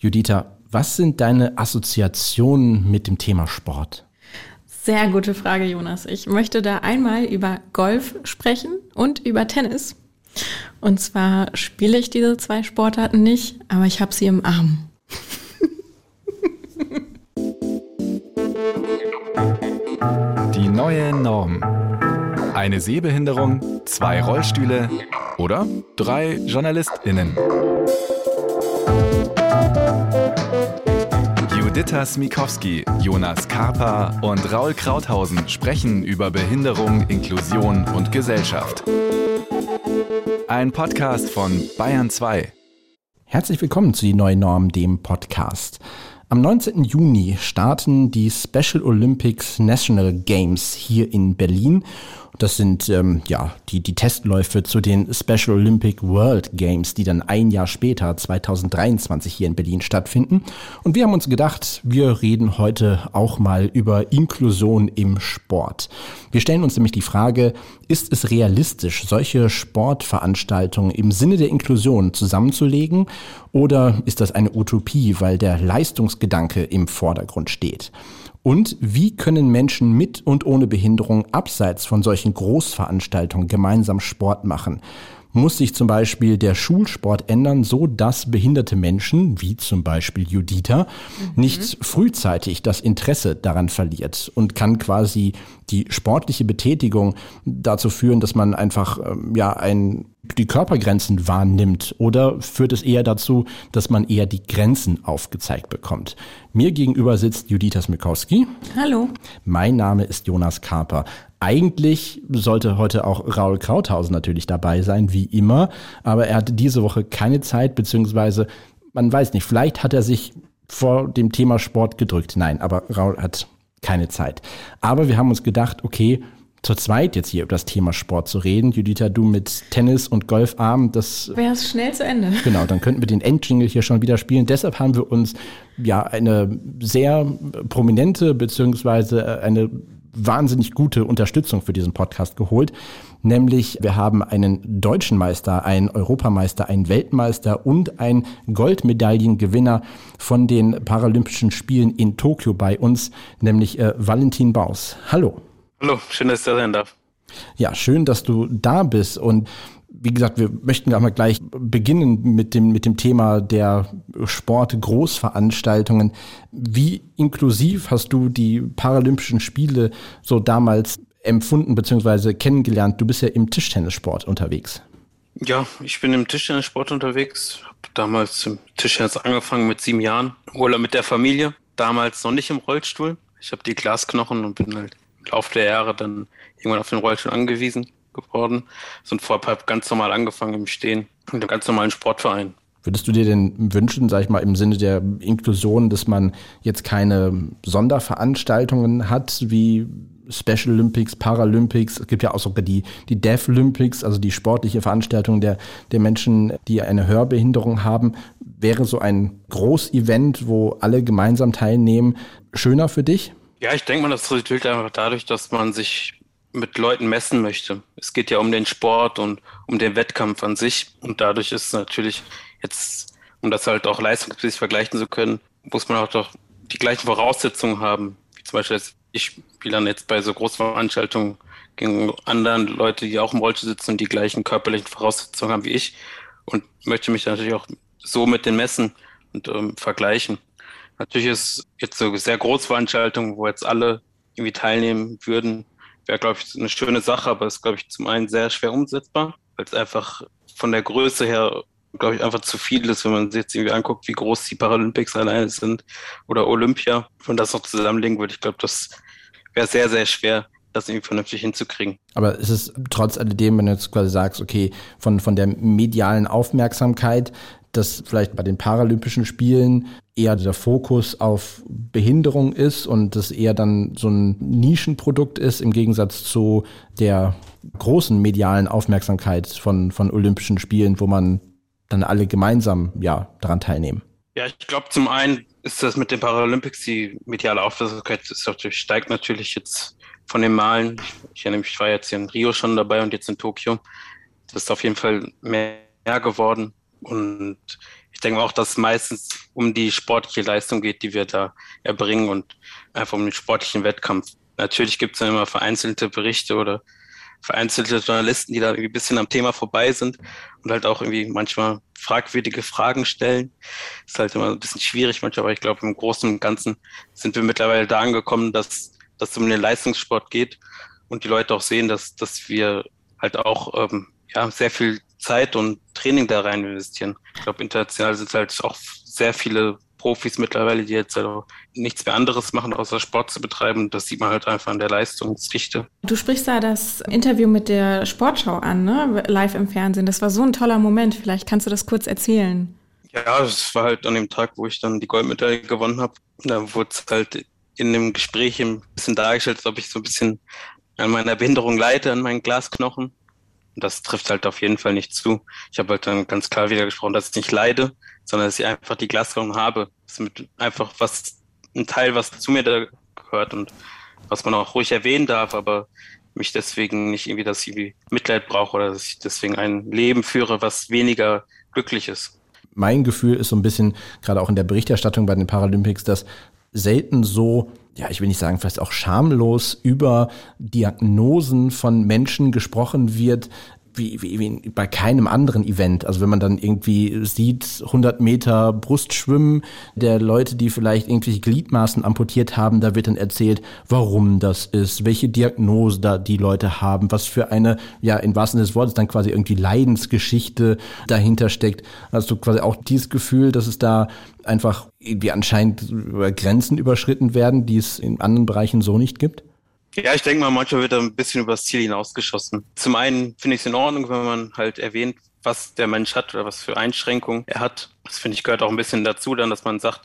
Judita, was sind deine Assoziationen mit dem Thema Sport? Sehr gute Frage, Jonas. Ich möchte da einmal über Golf sprechen und über Tennis. Und zwar spiele ich diese zwei Sportarten nicht, aber ich habe sie im Arm. Die neue Norm. Eine Sehbehinderung, zwei Rollstühle oder drei JournalistInnen. Judita Smikowski, Jonas Karpa und Raul Krauthausen sprechen über Behinderung, Inklusion und Gesellschaft. Ein Podcast von Bayern 2. Herzlich willkommen zu Die Neue Norm, dem Podcast. Am 19. Juni starten die Special Olympics National Games hier in Berlin das sind ähm, ja die, die Testläufe zu den Special Olympic World Games, die dann ein Jahr später, 2023, hier in Berlin stattfinden. Und wir haben uns gedacht, wir reden heute auch mal über Inklusion im Sport. Wir stellen uns nämlich die Frage, ist es realistisch, solche Sportveranstaltungen im Sinne der Inklusion zusammenzulegen oder ist das eine Utopie, weil der Leistungsgedanke im Vordergrund steht? Und wie können Menschen mit und ohne Behinderung abseits von solchen Großveranstaltungen gemeinsam Sport machen? muss sich zum Beispiel der Schulsport ändern, so dass behinderte Menschen, wie zum Beispiel Judita, mhm. nicht frühzeitig das Interesse daran verliert und kann quasi die sportliche Betätigung dazu führen, dass man einfach ähm, ja ein die Körpergrenzen wahrnimmt oder führt es eher dazu, dass man eher die Grenzen aufgezeigt bekommt? Mir gegenüber sitzt Judita Smikowski. Hallo. Mein Name ist Jonas Karper. Eigentlich sollte heute auch Raul Krauthausen natürlich dabei sein, wie immer, aber er hatte diese Woche keine Zeit, beziehungsweise man weiß nicht, vielleicht hat er sich vor dem Thema Sport gedrückt. Nein, aber Raul hat keine Zeit. Aber wir haben uns gedacht, okay, zur zweit jetzt hier über das Thema Sport zu reden. Judita, du mit Tennis und Golfarm, das wäre es schnell zu Ende. Genau, dann könnten wir den Endjingle hier schon wieder spielen. Deshalb haben wir uns ja eine sehr prominente beziehungsweise eine wahnsinnig gute Unterstützung für diesen Podcast geholt. Nämlich wir haben einen deutschen Meister, einen Europameister, einen Weltmeister und einen Goldmedaillengewinner von den Paralympischen Spielen in Tokio bei uns, nämlich äh, Valentin Baus. Hallo. Hallo, schön, dass ich da sein darf. Ja, schön, dass du da bist und wie gesagt, wir möchten aber gleich beginnen mit dem, mit dem Thema der Sport-Großveranstaltungen. Wie inklusiv hast du die Paralympischen Spiele so damals empfunden bzw. kennengelernt? Du bist ja im Tischtennissport unterwegs. Ja, ich bin im Tischtennissport unterwegs. Habe damals im Tischtennis angefangen mit sieben Jahren. Oder mit der Familie. Damals noch nicht im Rollstuhl. Ich habe die Glasknochen und bin halt Laufe der Jahre dann irgendwann auf den Rollstuhl angewiesen geworden. Sind vorher ganz normal angefangen im Stehen in einem ganz normalen Sportverein. Würdest du dir denn wünschen, sag ich mal, im Sinne der Inklusion, dass man jetzt keine Sonderveranstaltungen hat, wie Special Olympics, Paralympics, es gibt ja auch sogar die, die Deaf Olympics, also die sportliche Veranstaltung der, der Menschen, die eine Hörbehinderung haben. Wäre so ein Großevent, wo alle gemeinsam teilnehmen, schöner für dich? Ja, ich denke mal, das resultiert einfach dadurch, dass man sich mit Leuten messen möchte. Es geht ja um den Sport und um den Wettkampf an sich. Und dadurch ist es natürlich jetzt, um das halt auch leistungsmäßig vergleichen zu können, muss man auch doch die gleichen Voraussetzungen haben. Wie zum Beispiel, ich spiele dann jetzt bei so Großveranstaltungen gegen anderen Leute, die auch im Rollstuhl sitzen und die gleichen körperlichen Voraussetzungen haben wie ich. Und möchte mich natürlich auch so mit den messen und ähm, vergleichen. Natürlich ist jetzt so sehr Großveranstaltungen, wo jetzt alle irgendwie teilnehmen würden, wäre, glaube ich, eine schöne Sache, aber ist, glaube ich, zum einen sehr schwer umsetzbar, weil es einfach von der Größe her, glaube ich, einfach zu viel ist, wenn man sich jetzt irgendwie anguckt, wie groß die Paralympics alleine sind oder Olympia. Wenn das noch zusammenlegen würde, ich glaube, das wäre sehr, sehr schwer, das irgendwie vernünftig hinzukriegen. Aber ist es trotz alledem, wenn du jetzt quasi sagst, okay, von, von der medialen Aufmerksamkeit, dass vielleicht bei den Paralympischen Spielen eher der Fokus auf Behinderung ist und das eher dann so ein Nischenprodukt ist im Gegensatz zu der großen medialen Aufmerksamkeit von, von Olympischen Spielen, wo man dann alle gemeinsam ja daran teilnehmen. Ja, ich glaube zum einen ist das mit den Paralympics die mediale Aufmerksamkeit steigt natürlich jetzt von den Malen. Ich, erinnere ich war jetzt hier in Rio schon dabei und jetzt in Tokio. Das ist auf jeden Fall mehr geworden. Und ich denke auch, dass es meistens um die sportliche Leistung geht, die wir da erbringen und einfach um den sportlichen Wettkampf. Natürlich gibt es immer vereinzelte Berichte oder vereinzelte Journalisten, die da irgendwie ein bisschen am Thema vorbei sind und halt auch irgendwie manchmal fragwürdige Fragen stellen. Ist halt immer ein bisschen schwierig manchmal, aber ich glaube, im Großen und Ganzen sind wir mittlerweile da angekommen, dass, dass es um den Leistungssport geht und die Leute auch sehen, dass, dass wir halt auch ähm, ja, sehr viel Zeit und Training da rein investieren. Ich glaube, international sind halt auch sehr viele Profis mittlerweile, die jetzt also nichts mehr anderes machen, außer Sport zu betreiben. Das sieht man halt einfach an der Leistungsdichte. Du sprichst da das Interview mit der Sportschau an, ne? live im Fernsehen. Das war so ein toller Moment. Vielleicht kannst du das kurz erzählen. Ja, es war halt an dem Tag, wo ich dann die Goldmedaille gewonnen habe. Da wurde es halt in dem Gespräch ein bisschen dargestellt, als ob ich so ein bisschen an meiner Behinderung leide, an meinen Glasknochen. Und das trifft halt auf jeden Fall nicht zu. Ich habe halt dann ganz klar wieder gesprochen, dass ich nicht leide, sondern dass ich einfach die Glasknochen habe. Das ist einfach was, ein Teil, was zu mir da gehört und was man auch ruhig erwähnen darf, aber mich deswegen nicht irgendwie, dass ich Mitleid brauche oder dass ich deswegen ein Leben führe, was weniger glücklich ist. Mein Gefühl ist so ein bisschen, gerade auch in der Berichterstattung bei den Paralympics, dass selten so, ja, ich will nicht sagen, vielleicht auch schamlos über Diagnosen von Menschen gesprochen wird, wie, wie, wie bei keinem anderen Event. Also wenn man dann irgendwie sieht, 100 Meter Brustschwimmen der Leute, die vielleicht irgendwelche Gliedmaßen amputiert haben, da wird dann erzählt, warum das ist, welche Diagnose da die Leute haben, was für eine, ja, in wahrsten Sinne des Wortes dann quasi irgendwie Leidensgeschichte dahinter steckt. Hast du quasi auch dieses Gefühl, dass es da einfach irgendwie anscheinend Grenzen überschritten werden, die es in anderen Bereichen so nicht gibt? Ja, ich denke mal, manchmal wird er ein bisschen übers Ziel hinausgeschossen. Zum einen finde ich es in Ordnung, wenn man halt erwähnt, was der Mensch hat oder was für Einschränkungen er hat. Das finde ich gehört auch ein bisschen dazu, dann, dass man sagt,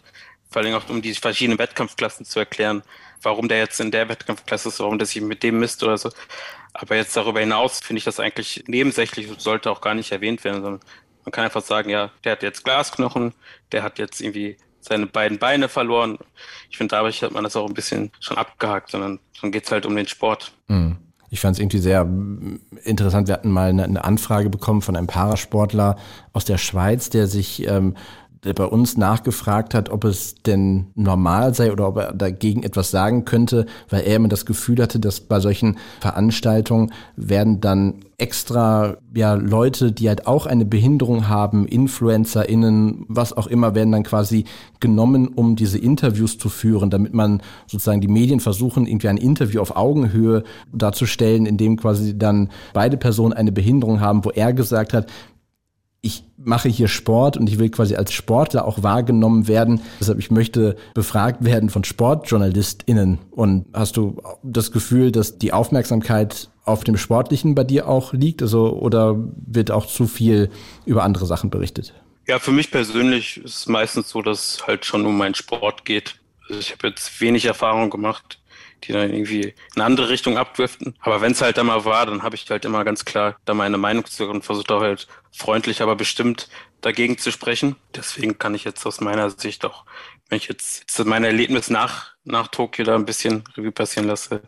vor allem auch um die verschiedenen Wettkampfklassen zu erklären, warum der jetzt in der Wettkampfklasse ist, warum der sich mit dem misst oder so. Aber jetzt darüber hinaus finde ich das eigentlich nebensächlich und sollte auch gar nicht erwähnt werden, sondern man kann einfach sagen, ja, der hat jetzt Glasknochen, der hat jetzt irgendwie seine beiden Beine verloren. Ich finde, dadurch hat man das auch ein bisschen schon abgehakt, sondern dann geht es halt um den Sport. Mhm. Ich fand es irgendwie sehr interessant. Wir hatten mal eine, eine, Anfrage bekommen von einem Parasportler aus der Schweiz, der sich ähm, der bei uns nachgefragt hat, ob es denn normal sei oder ob er dagegen etwas sagen könnte, weil er immer das Gefühl hatte, dass bei solchen Veranstaltungen werden dann extra ja Leute, die halt auch eine Behinderung haben, InfluencerInnen, was auch immer, werden dann quasi genommen, um diese Interviews zu führen, damit man sozusagen die Medien versuchen, irgendwie ein Interview auf Augenhöhe darzustellen, in dem quasi dann beide Personen eine Behinderung haben, wo er gesagt hat, ich mache hier Sport und ich will quasi als Sportler auch wahrgenommen werden. Deshalb, ich möchte befragt werden von SportjournalistInnen. Und hast du das Gefühl, dass die Aufmerksamkeit auf dem Sportlichen bei dir auch liegt? Also, oder wird auch zu viel über andere Sachen berichtet? Ja, für mich persönlich ist es meistens so, dass es halt schon um meinen Sport geht. Also ich habe jetzt wenig Erfahrung gemacht die dann irgendwie in eine andere Richtung abdriften. Aber wenn es halt einmal war, dann habe ich halt immer ganz klar da meine Meinung zu und versucht auch halt freundlich, aber bestimmt dagegen zu sprechen. Deswegen kann ich jetzt aus meiner Sicht auch, wenn ich jetzt, jetzt mein Erlebnis nach, nach Tokio da ein bisschen Revue passieren lasse,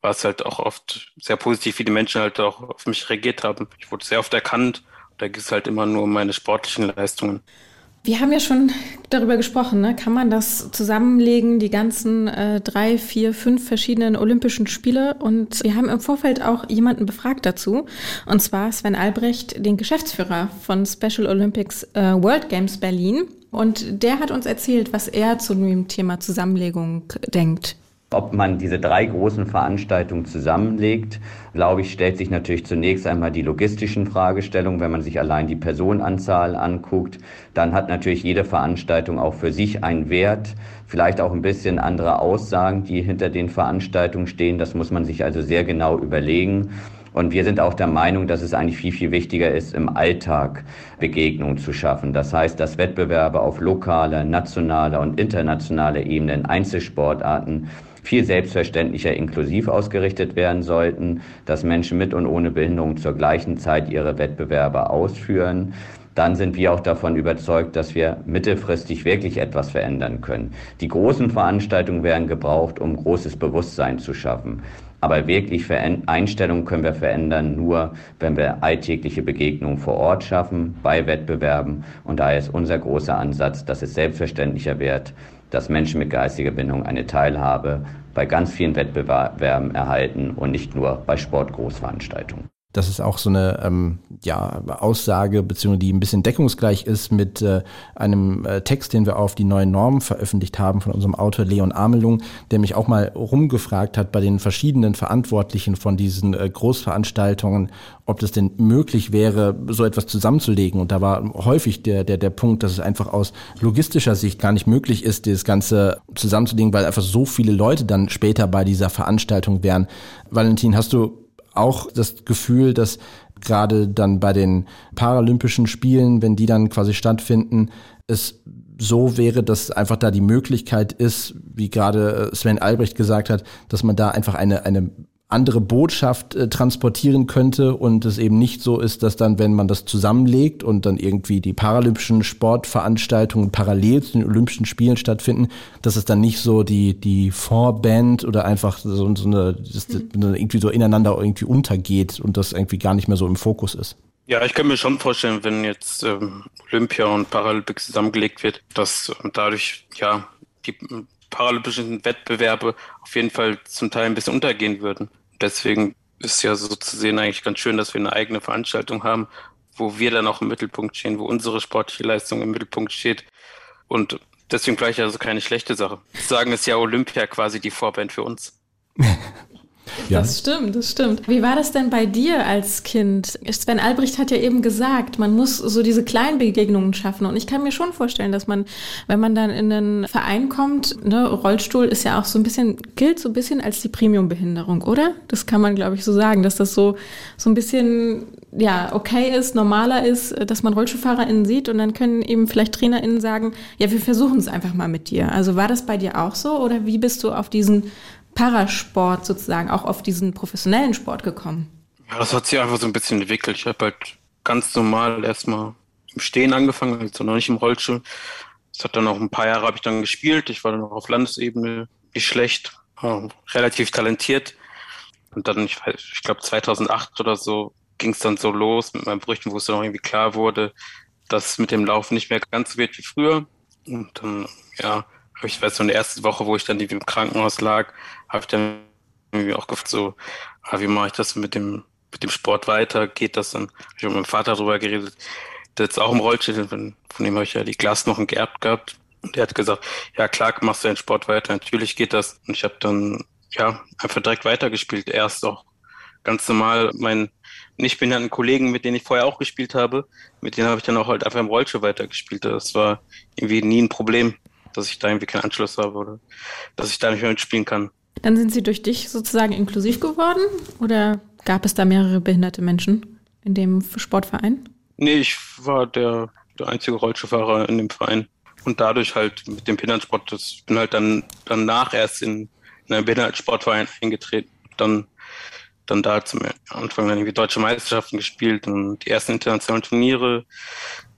war es halt auch oft sehr positiv, wie die Menschen halt auch auf mich reagiert haben. Ich wurde sehr oft erkannt. Da geht es halt immer nur um meine sportlichen Leistungen. Wir haben ja schon darüber gesprochen, ne? kann man das zusammenlegen, die ganzen äh, drei, vier, fünf verschiedenen Olympischen Spiele? Und wir haben im Vorfeld auch jemanden befragt dazu, und zwar Sven Albrecht, den Geschäftsführer von Special Olympics äh, World Games Berlin. Und der hat uns erzählt, was er zu dem Thema Zusammenlegung denkt. Ob man diese drei großen Veranstaltungen zusammenlegt, glaube ich, stellt sich natürlich zunächst einmal die logistischen Fragestellungen. Wenn man sich allein die Personenanzahl anguckt, dann hat natürlich jede Veranstaltung auch für sich einen Wert, vielleicht auch ein bisschen andere Aussagen, die hinter den Veranstaltungen stehen. Das muss man sich also sehr genau überlegen. Und wir sind auch der Meinung, dass es eigentlich viel, viel wichtiger ist, im Alltag Begegnungen zu schaffen. Das heißt, dass Wettbewerbe auf lokaler, nationaler und internationaler Ebene in Einzelsportarten viel selbstverständlicher inklusiv ausgerichtet werden sollten, dass Menschen mit und ohne Behinderung zur gleichen Zeit ihre Wettbewerbe ausführen dann sind wir auch davon überzeugt, dass wir mittelfristig wirklich etwas verändern können. Die großen Veranstaltungen werden gebraucht, um großes Bewusstsein zu schaffen. Aber wirklich Einstellungen können wir verändern nur, wenn wir alltägliche Begegnungen vor Ort schaffen, bei Wettbewerben. Und daher ist unser großer Ansatz, dass es selbstverständlicher wird, dass Menschen mit geistiger Bindung eine Teilhabe bei ganz vielen Wettbewerben erhalten und nicht nur bei Sportgroßveranstaltungen. Das ist auch so eine ähm, ja, Aussage, beziehungsweise die ein bisschen deckungsgleich ist mit äh, einem äh, Text, den wir auf die neuen Normen veröffentlicht haben von unserem Autor Leon Amelung, der mich auch mal rumgefragt hat bei den verschiedenen Verantwortlichen von diesen äh, Großveranstaltungen, ob das denn möglich wäre, so etwas zusammenzulegen. Und da war häufig der, der, der Punkt, dass es einfach aus logistischer Sicht gar nicht möglich ist, das Ganze zusammenzulegen, weil einfach so viele Leute dann später bei dieser Veranstaltung wären. Valentin, hast du auch das Gefühl, dass gerade dann bei den Paralympischen Spielen, wenn die dann quasi stattfinden, es so wäre, dass einfach da die Möglichkeit ist, wie gerade Sven Albrecht gesagt hat, dass man da einfach eine, eine andere Botschaft äh, transportieren könnte und es eben nicht so ist, dass dann, wenn man das zusammenlegt und dann irgendwie die paralympischen Sportveranstaltungen parallel zu den Olympischen Spielen stattfinden, dass es dann nicht so die, die Vorband oder einfach so, so eine, das, mhm. irgendwie so ineinander irgendwie untergeht und das irgendwie gar nicht mehr so im Fokus ist. Ja, ich kann mir schon vorstellen, wenn jetzt ähm, Olympia und Paralympics zusammengelegt wird, dass dadurch ja die paralympischen Wettbewerbe auf jeden Fall zum Teil ein bisschen untergehen würden. Deswegen ist ja so zu sehen eigentlich ganz schön, dass wir eine eigene Veranstaltung haben, wo wir dann auch im Mittelpunkt stehen, wo unsere sportliche Leistung im Mittelpunkt steht. Und deswegen gleich also keine schlechte Sache. Sagen ist ja Olympia quasi die Vorband für uns. Ja. Das stimmt, das stimmt. Wie war das denn bei dir als Kind? Sven Albrecht hat ja eben gesagt, man muss so diese kleinen Begegnungen schaffen. Und ich kann mir schon vorstellen, dass man, wenn man dann in einen Verein kommt, ne, Rollstuhl ist ja auch so ein bisschen, gilt so ein bisschen als die Premium-Behinderung, oder? Das kann man, glaube ich, so sagen, dass das so, so ein bisschen, ja, okay ist, normaler ist, dass man RollstuhlfahrerInnen sieht und dann können eben vielleicht TrainerInnen sagen, ja, wir versuchen es einfach mal mit dir. Also war das bei dir auch so oder wie bist du auf diesen Parasport sozusagen auch auf diesen professionellen Sport gekommen? Ja, das hat sich einfach so ein bisschen entwickelt. Ich habe halt ganz normal erstmal im Stehen angefangen, also noch nicht im Rollstuhl. Das hat dann noch ein paar Jahre habe ich dann gespielt. Ich war dann auch auf Landesebene nicht schlecht, relativ talentiert. Und dann, ich, ich glaube 2008 oder so, ging es dann so los mit meinen Brüchen, wo es dann auch irgendwie klar wurde, dass mit dem Laufen nicht mehr ganz so wird wie früher. Und dann, ja, ich weiß so in der ersten Woche, wo ich dann im Krankenhaus lag, habe ich dann irgendwie auch gefragt, so, ah, wie mache ich das mit dem, mit dem Sport weiter? Geht das dann? Hab ich mit meinem Vater darüber geredet, der jetzt auch im Rollstuhl, von, von dem habe ich ja die Glas noch geerbt gehabt. Und der hat gesagt, ja klar, machst du den Sport weiter, natürlich geht das. Und ich habe dann ja einfach direkt weitergespielt. Erst auch ganz normal meinen nicht behinderten Kollegen, mit denen ich vorher auch gespielt habe, mit denen habe ich dann auch halt einfach im Rollstuhl weitergespielt. Das war irgendwie nie ein Problem dass ich da irgendwie keinen Anschluss habe oder dass ich da nicht mehr mitspielen kann. Dann sind sie durch dich sozusagen inklusiv geworden oder gab es da mehrere behinderte Menschen in dem Sportverein? Nee, ich war der, der einzige Rollstuhlfahrer in dem Verein. Und dadurch halt mit dem Behindertensport, das bin halt dann danach erst in, in einen Behindertensportverein eingetreten. Dann, dann da zum Anfang dann irgendwie deutsche Meisterschaften gespielt und die ersten internationalen Turniere,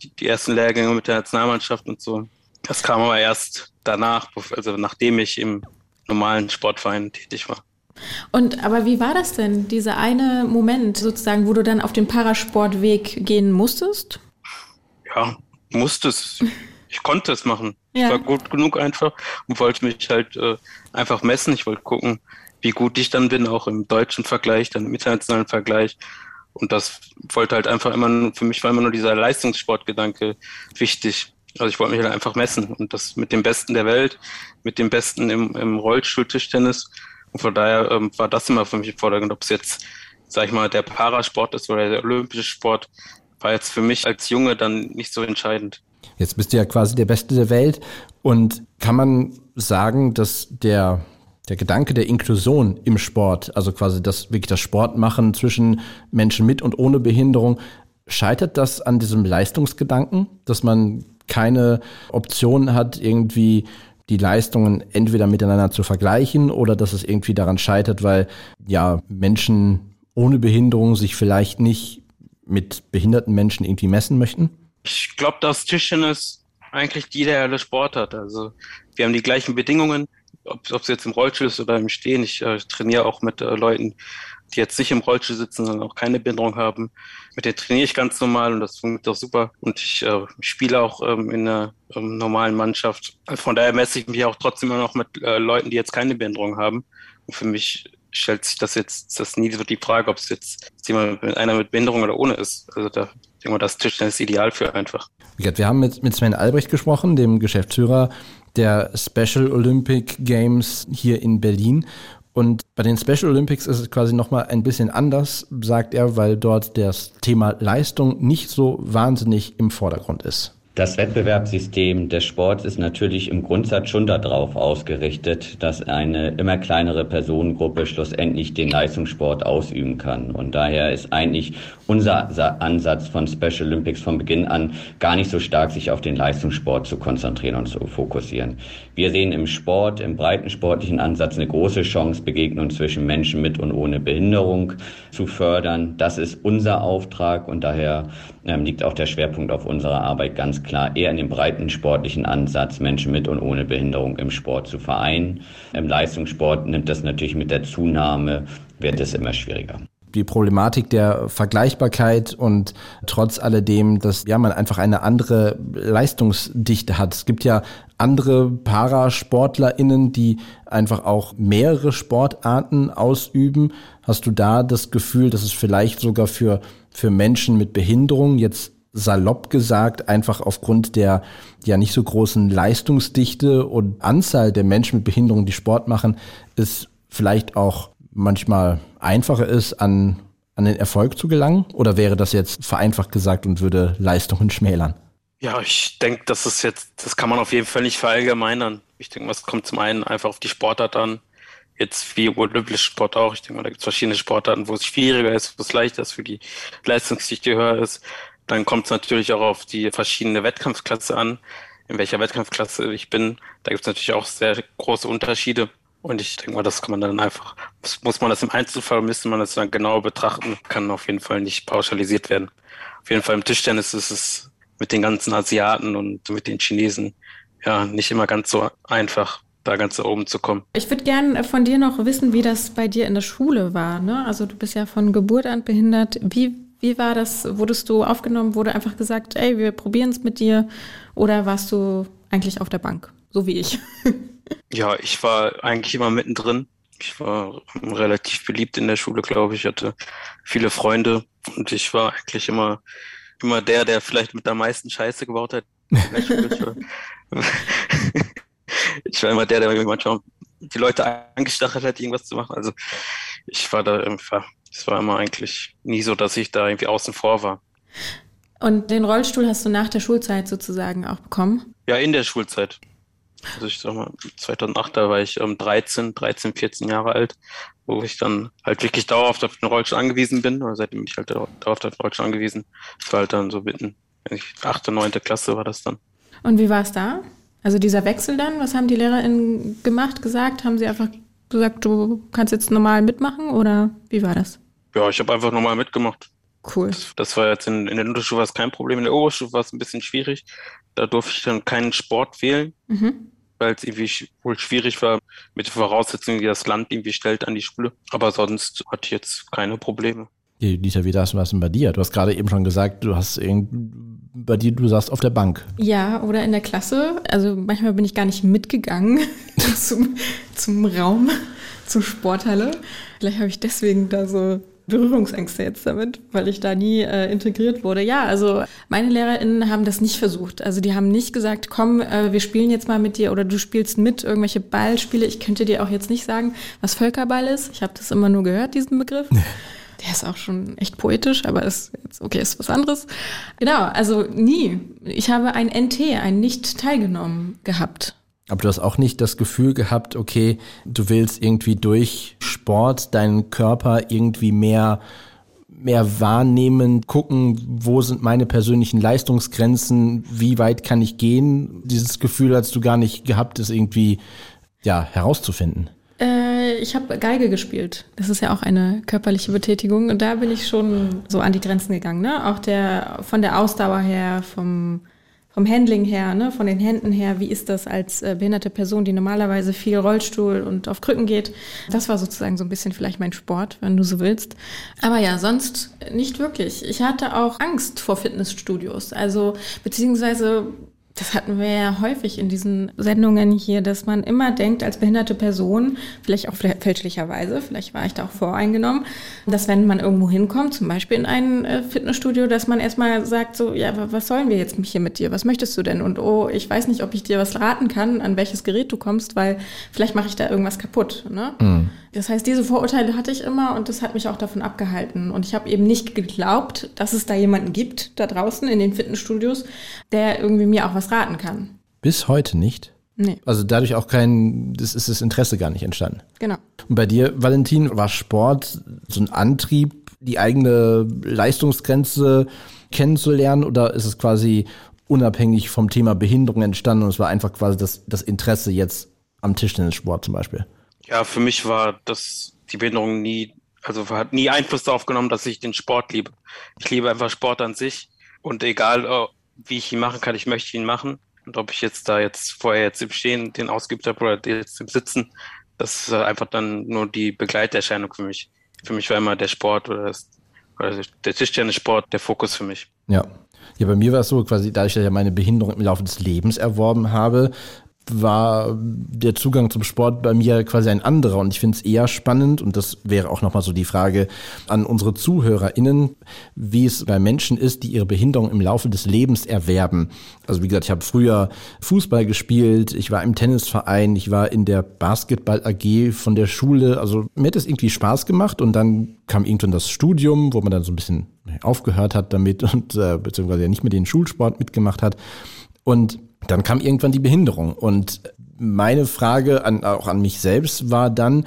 die, die ersten Lehrgänge mit der Nationalmannschaft und so. Das kam aber erst danach, also nachdem ich im normalen Sportverein tätig war. Und aber wie war das denn, dieser eine Moment sozusagen, wo du dann auf den Parasportweg gehen musstest? Ja, musste es. Ich konnte es machen. Ja. Ich war gut genug einfach und wollte mich halt äh, einfach messen. Ich wollte gucken, wie gut ich dann bin, auch im deutschen Vergleich, dann im internationalen Vergleich. Und das wollte halt einfach immer, für mich war immer nur dieser Leistungssportgedanke wichtig. Also ich wollte mich halt einfach messen und das mit dem Besten der Welt, mit dem Besten im, im Rollstuhltischtennis. Und von daher ähm, war das immer für mich im Vordergrund, ob es jetzt, sag ich mal, der Parasport ist oder der olympische Sport, war jetzt für mich als Junge dann nicht so entscheidend. Jetzt bist du ja quasi der Beste der Welt und kann man sagen, dass der der Gedanke der Inklusion im Sport, also quasi das wirklich das Sportmachen zwischen Menschen mit und ohne Behinderung, scheitert das an diesem Leistungsgedanken, dass man keine Option hat, irgendwie die Leistungen entweder miteinander zu vergleichen oder dass es irgendwie daran scheitert, weil ja Menschen ohne Behinderung sich vielleicht nicht mit behinderten Menschen irgendwie messen möchten? Ich glaube, dass Tischtennis eigentlich die ideale Sport hat. Also wir haben die gleichen Bedingungen, ob es jetzt im Rollstuhl ist oder im Stehen. Ich äh, trainiere auch mit äh, Leuten, die jetzt nicht im Rollstuhl sitzen, sondern auch keine Behinderung haben. Mit denen trainiere ich ganz normal und das funktioniert auch super. Und ich äh, spiele auch ähm, in einer ähm, normalen Mannschaft. Von daher messe ich mich auch trotzdem immer noch mit äh, Leuten, die jetzt keine Behinderung haben. Und für mich stellt sich das jetzt das nie so die Frage, ob es jetzt jemand mit einer mit Behinderung oder ohne ist. Also da denke mal, das Tischtennis ist ideal für einfach. Wir haben mit, mit Sven Albrecht gesprochen, dem Geschäftsführer der Special Olympic Games hier in Berlin. Und bei den Special Olympics ist es quasi nochmal ein bisschen anders, sagt er, weil dort das Thema Leistung nicht so wahnsinnig im Vordergrund ist. Das Wettbewerbssystem des Sports ist natürlich im Grundsatz schon darauf ausgerichtet, dass eine immer kleinere Personengruppe schlussendlich den Leistungssport ausüben kann. Und daher ist eigentlich unser Ansatz von Special Olympics von Beginn an gar nicht so stark, sich auf den Leistungssport zu konzentrieren und zu fokussieren. Wir sehen im Sport, im breiten sportlichen Ansatz eine große Chance, Begegnungen zwischen Menschen mit und ohne Behinderung zu fördern. Das ist unser Auftrag und daher ähm, liegt auch der Schwerpunkt auf unserer Arbeit ganz klar eher in dem breiten sportlichen Ansatz, Menschen mit und ohne Behinderung im Sport zu vereinen. Im Leistungssport nimmt das natürlich mit der Zunahme, wird es immer schwieriger die Problematik der Vergleichbarkeit und trotz alledem, dass ja man einfach eine andere Leistungsdichte hat. Es gibt ja andere ParasportlerInnen, die einfach auch mehrere Sportarten ausüben. Hast du da das Gefühl, dass es vielleicht sogar für, für Menschen mit Behinderung jetzt salopp gesagt, einfach aufgrund der ja nicht so großen Leistungsdichte und Anzahl der Menschen mit Behinderung, die Sport machen, ist vielleicht auch manchmal einfacher ist, an, an den Erfolg zu gelangen? Oder wäre das jetzt vereinfacht gesagt und würde Leistungen schmälern? Ja, ich denke, das ist jetzt, das kann man auf jeden Fall nicht verallgemeinern. Ich denke, es kommt zum einen einfach auf die Sportart an. Jetzt wie olympische Sport auch. Ich denke mal, da gibt es verschiedene Sportarten, wo es schwieriger ist, wo es leichter ist, für die Leistungsdichte höher ist. Dann kommt es natürlich auch auf die verschiedene Wettkampfklasse an, in welcher Wettkampfklasse ich bin. Da gibt es natürlich auch sehr große Unterschiede. Und ich denke mal, das kann man dann einfach, muss man das im Einzelfall, müsste man das dann genau betrachten, kann auf jeden Fall nicht pauschalisiert werden. Auf jeden Fall im Tischtennis ist es mit den ganzen Asiaten und mit den Chinesen ja nicht immer ganz so einfach, da ganz da oben zu kommen. Ich würde gerne von dir noch wissen, wie das bei dir in der Schule war. Ne? Also du bist ja von Geburt an behindert. Wie, wie war das? Wurdest du aufgenommen? Wurde einfach gesagt, ey, wir probieren es mit dir? Oder warst du eigentlich auf der Bank, so wie ich? Ja, ich war eigentlich immer mittendrin. Ich war relativ beliebt in der Schule, glaube ich. Ich hatte viele Freunde und ich war eigentlich immer, immer der, der vielleicht mit der meisten Scheiße gebaut hat. ich war immer der, der manchmal die Leute angestachelt hat, irgendwas zu machen. Also ich war da einfach, es war immer eigentlich nie so, dass ich da irgendwie außen vor war. Und den Rollstuhl hast du nach der Schulzeit sozusagen auch bekommen? Ja, in der Schulzeit. Also ich sag mal, 2008, da war ich ähm, 13, 13, 14 Jahre alt, wo ich dann halt wirklich dauerhaft auf den Rollstuhl angewiesen bin. Oder seitdem bin ich halt dauerhaft auf den Rollstuhl angewiesen. Das war halt dann so mitten, achte, neunte Klasse war das dann. Und wie war es da? Also dieser Wechsel dann, was haben die LehrerInnen gemacht, gesagt? Haben sie einfach gesagt, du kannst jetzt normal mitmachen oder wie war das? Ja, ich habe einfach normal mitgemacht. Cool. Das, das, war jetzt in, in der Unterstufe war es kein Problem. In der Oberstufe war es ein bisschen schwierig. Da durfte ich dann keinen Sport wählen, mhm. weil es irgendwie wohl schwierig war mit den Voraussetzungen, die das Land irgendwie stellt an die Schule. Aber sonst hatte ich jetzt keine Probleme. Lisa, wie das was denn bei dir? Du hast gerade eben schon gesagt, du hast bei dir, du saßt auf der Bank. Ja, oder in der Klasse. Also manchmal bin ich gar nicht mitgegangen zum, zum Raum, zur Sporthalle. Vielleicht habe ich deswegen da so Berührungsängste jetzt damit, weil ich da nie äh, integriert wurde. Ja, also meine LehrerInnen haben das nicht versucht. Also die haben nicht gesagt, komm, äh, wir spielen jetzt mal mit dir oder du spielst mit irgendwelche Ballspiele. Ich könnte dir auch jetzt nicht sagen, was Völkerball ist. Ich habe das immer nur gehört, diesen Begriff. Der ist auch schon echt poetisch, aber ist jetzt okay, ist was anderes. Genau, also nie. Ich habe ein NT, ein nicht teilgenommen gehabt. Aber du hast auch nicht das Gefühl gehabt, okay, du willst irgendwie durch Sport deinen Körper irgendwie mehr mehr wahrnehmen, gucken, wo sind meine persönlichen Leistungsgrenzen, wie weit kann ich gehen. Dieses Gefühl hast du gar nicht gehabt, es irgendwie ja herauszufinden. Äh, ich habe Geige gespielt. Das ist ja auch eine körperliche Betätigung und da bin ich schon so an die Grenzen gegangen. Ne? Auch der von der Ausdauer her, vom vom Handling her, ne, von den Händen her, wie ist das als äh, behinderte Person, die normalerweise viel Rollstuhl und auf Krücken geht. Das war sozusagen so ein bisschen vielleicht mein Sport, wenn du so willst. Aber ja, sonst nicht wirklich. Ich hatte auch Angst vor Fitnessstudios. Also beziehungsweise das hatten wir ja häufig in diesen Sendungen hier, dass man immer denkt, als behinderte Person, vielleicht auch fälschlicherweise, vielleicht war ich da auch voreingenommen, dass wenn man irgendwo hinkommt, zum Beispiel in ein äh, Fitnessstudio, dass man erstmal sagt, so, ja, was sollen wir jetzt hier mit dir? Was möchtest du denn? Und oh, ich weiß nicht, ob ich dir was raten kann, an welches Gerät du kommst, weil vielleicht mache ich da irgendwas kaputt. Ne? Mhm. Das heißt, diese Vorurteile hatte ich immer und das hat mich auch davon abgehalten. Und ich habe eben nicht geglaubt, dass es da jemanden gibt, da draußen in den Fitnessstudios, der irgendwie mir auch was raten kann. Bis heute nicht? Nee. Also dadurch auch kein, das ist das Interesse gar nicht entstanden. Genau. Und bei dir, Valentin, war Sport so ein Antrieb, die eigene Leistungsgrenze kennenzulernen oder ist es quasi unabhängig vom Thema Behinderung entstanden und es war einfach quasi das, das Interesse jetzt am Tischtennissport zum Beispiel? Ja, für mich war das die Behinderung nie, also hat nie Einfluss darauf genommen, dass ich den Sport liebe. Ich liebe einfach Sport an sich und egal, oh, wie ich ihn machen kann, ich möchte ihn machen. Und ob ich jetzt da jetzt vorher jetzt im Stehen den ausgeübt habe oder jetzt im Sitzen, das ist einfach dann nur die Begleiterscheinung für mich. Für mich war immer der Sport oder, das, oder der Tischtennissport der Fokus für mich. Ja. Ja, bei mir war es so, quasi dass ich meine Behinderung im Laufe des Lebens erworben habe, war der Zugang zum Sport bei mir quasi ein anderer und ich finde es eher spannend und das wäre auch nochmal so die Frage an unsere ZuhörerInnen, wie es bei Menschen ist, die ihre Behinderung im Laufe des Lebens erwerben. Also wie gesagt, ich habe früher Fußball gespielt, ich war im Tennisverein, ich war in der Basketball AG von der Schule, also mir hat es irgendwie Spaß gemacht und dann kam irgendwann das Studium, wo man dann so ein bisschen aufgehört hat damit und äh, beziehungsweise ja nicht mehr den Schulsport mitgemacht hat und dann kam irgendwann die Behinderung. Und meine Frage an, auch an mich selbst war dann,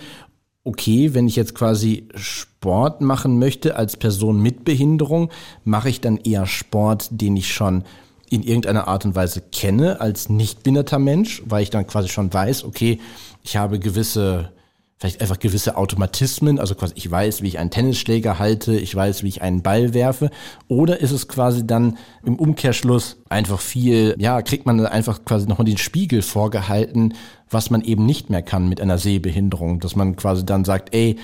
okay, wenn ich jetzt quasi Sport machen möchte als Person mit Behinderung, mache ich dann eher Sport, den ich schon in irgendeiner Art und Weise kenne als nicht behinderter Mensch, weil ich dann quasi schon weiß, okay, ich habe gewisse vielleicht einfach gewisse Automatismen, also quasi ich weiß, wie ich einen Tennisschläger halte, ich weiß, wie ich einen Ball werfe, oder ist es quasi dann im Umkehrschluss einfach viel, ja, kriegt man einfach quasi nochmal den Spiegel vorgehalten, was man eben nicht mehr kann mit einer Sehbehinderung, dass man quasi dann sagt, ey,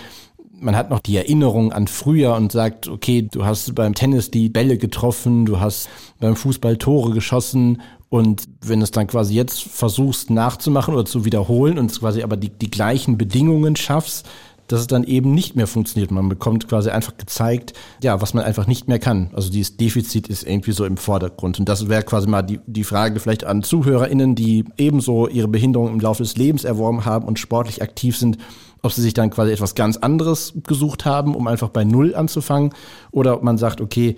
man hat noch die Erinnerung an früher und sagt, okay, du hast beim Tennis die Bälle getroffen, du hast beim Fußball Tore geschossen. Und wenn es dann quasi jetzt versuchst nachzumachen oder zu wiederholen und quasi aber die, die gleichen Bedingungen schaffst, dass es dann eben nicht mehr funktioniert. Man bekommt quasi einfach gezeigt, ja, was man einfach nicht mehr kann. Also dieses Defizit ist irgendwie so im Vordergrund. Und das wäre quasi mal die, die Frage vielleicht an ZuhörerInnen, die ebenso ihre Behinderung im Laufe des Lebens erworben haben und sportlich aktiv sind, ob sie sich dann quasi etwas ganz anderes gesucht haben, um einfach bei Null anzufangen, oder ob man sagt, okay,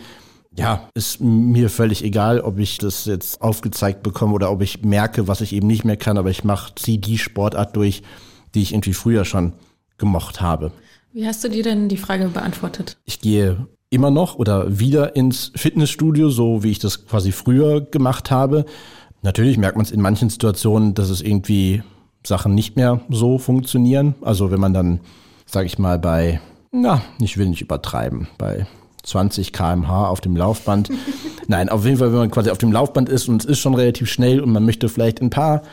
ja, ist mir völlig egal, ob ich das jetzt aufgezeigt bekomme oder ob ich merke, was ich eben nicht mehr kann, aber ich mache, ziehe die Sportart durch, die ich irgendwie früher schon gemocht habe. Wie hast du dir denn die Frage beantwortet? Ich gehe immer noch oder wieder ins Fitnessstudio, so wie ich das quasi früher gemacht habe. Natürlich merkt man es in manchen Situationen, dass es irgendwie Sachen nicht mehr so funktionieren. Also wenn man dann, sage ich mal, bei, na, ich will nicht übertreiben, bei 20 kmh auf dem Laufband. Nein, auf jeden Fall, wenn man quasi auf dem Laufband ist und es ist schon relativ schnell und man möchte vielleicht ein paar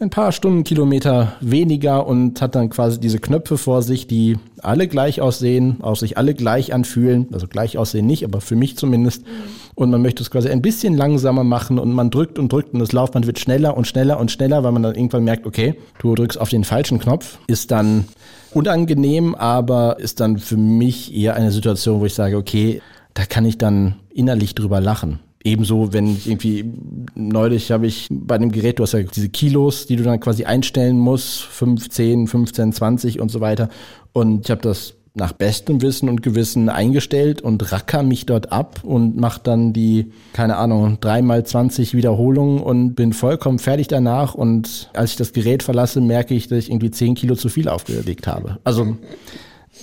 ein paar Stundenkilometer weniger und hat dann quasi diese Knöpfe vor sich, die alle gleich aussehen, auch sich alle gleich anfühlen, also gleich aussehen nicht, aber für mich zumindest. Und man möchte es quasi ein bisschen langsamer machen und man drückt und drückt und das Laufband wird schneller und schneller und schneller, weil man dann irgendwann merkt, okay, du drückst auf den falschen Knopf, ist dann unangenehm, aber ist dann für mich eher eine Situation, wo ich sage, okay, da kann ich dann innerlich drüber lachen. Ebenso, wenn ich irgendwie, neulich habe ich bei dem Gerät, du hast ja diese Kilos, die du dann quasi einstellen musst, 15, 15, 20 und so weiter. Und ich habe das nach bestem Wissen und Gewissen eingestellt und racker mich dort ab und mache dann die, keine Ahnung, dreimal 20 Wiederholungen und bin vollkommen fertig danach. Und als ich das Gerät verlasse, merke ich, dass ich irgendwie 10 Kilo zu viel aufgelegt habe. Also,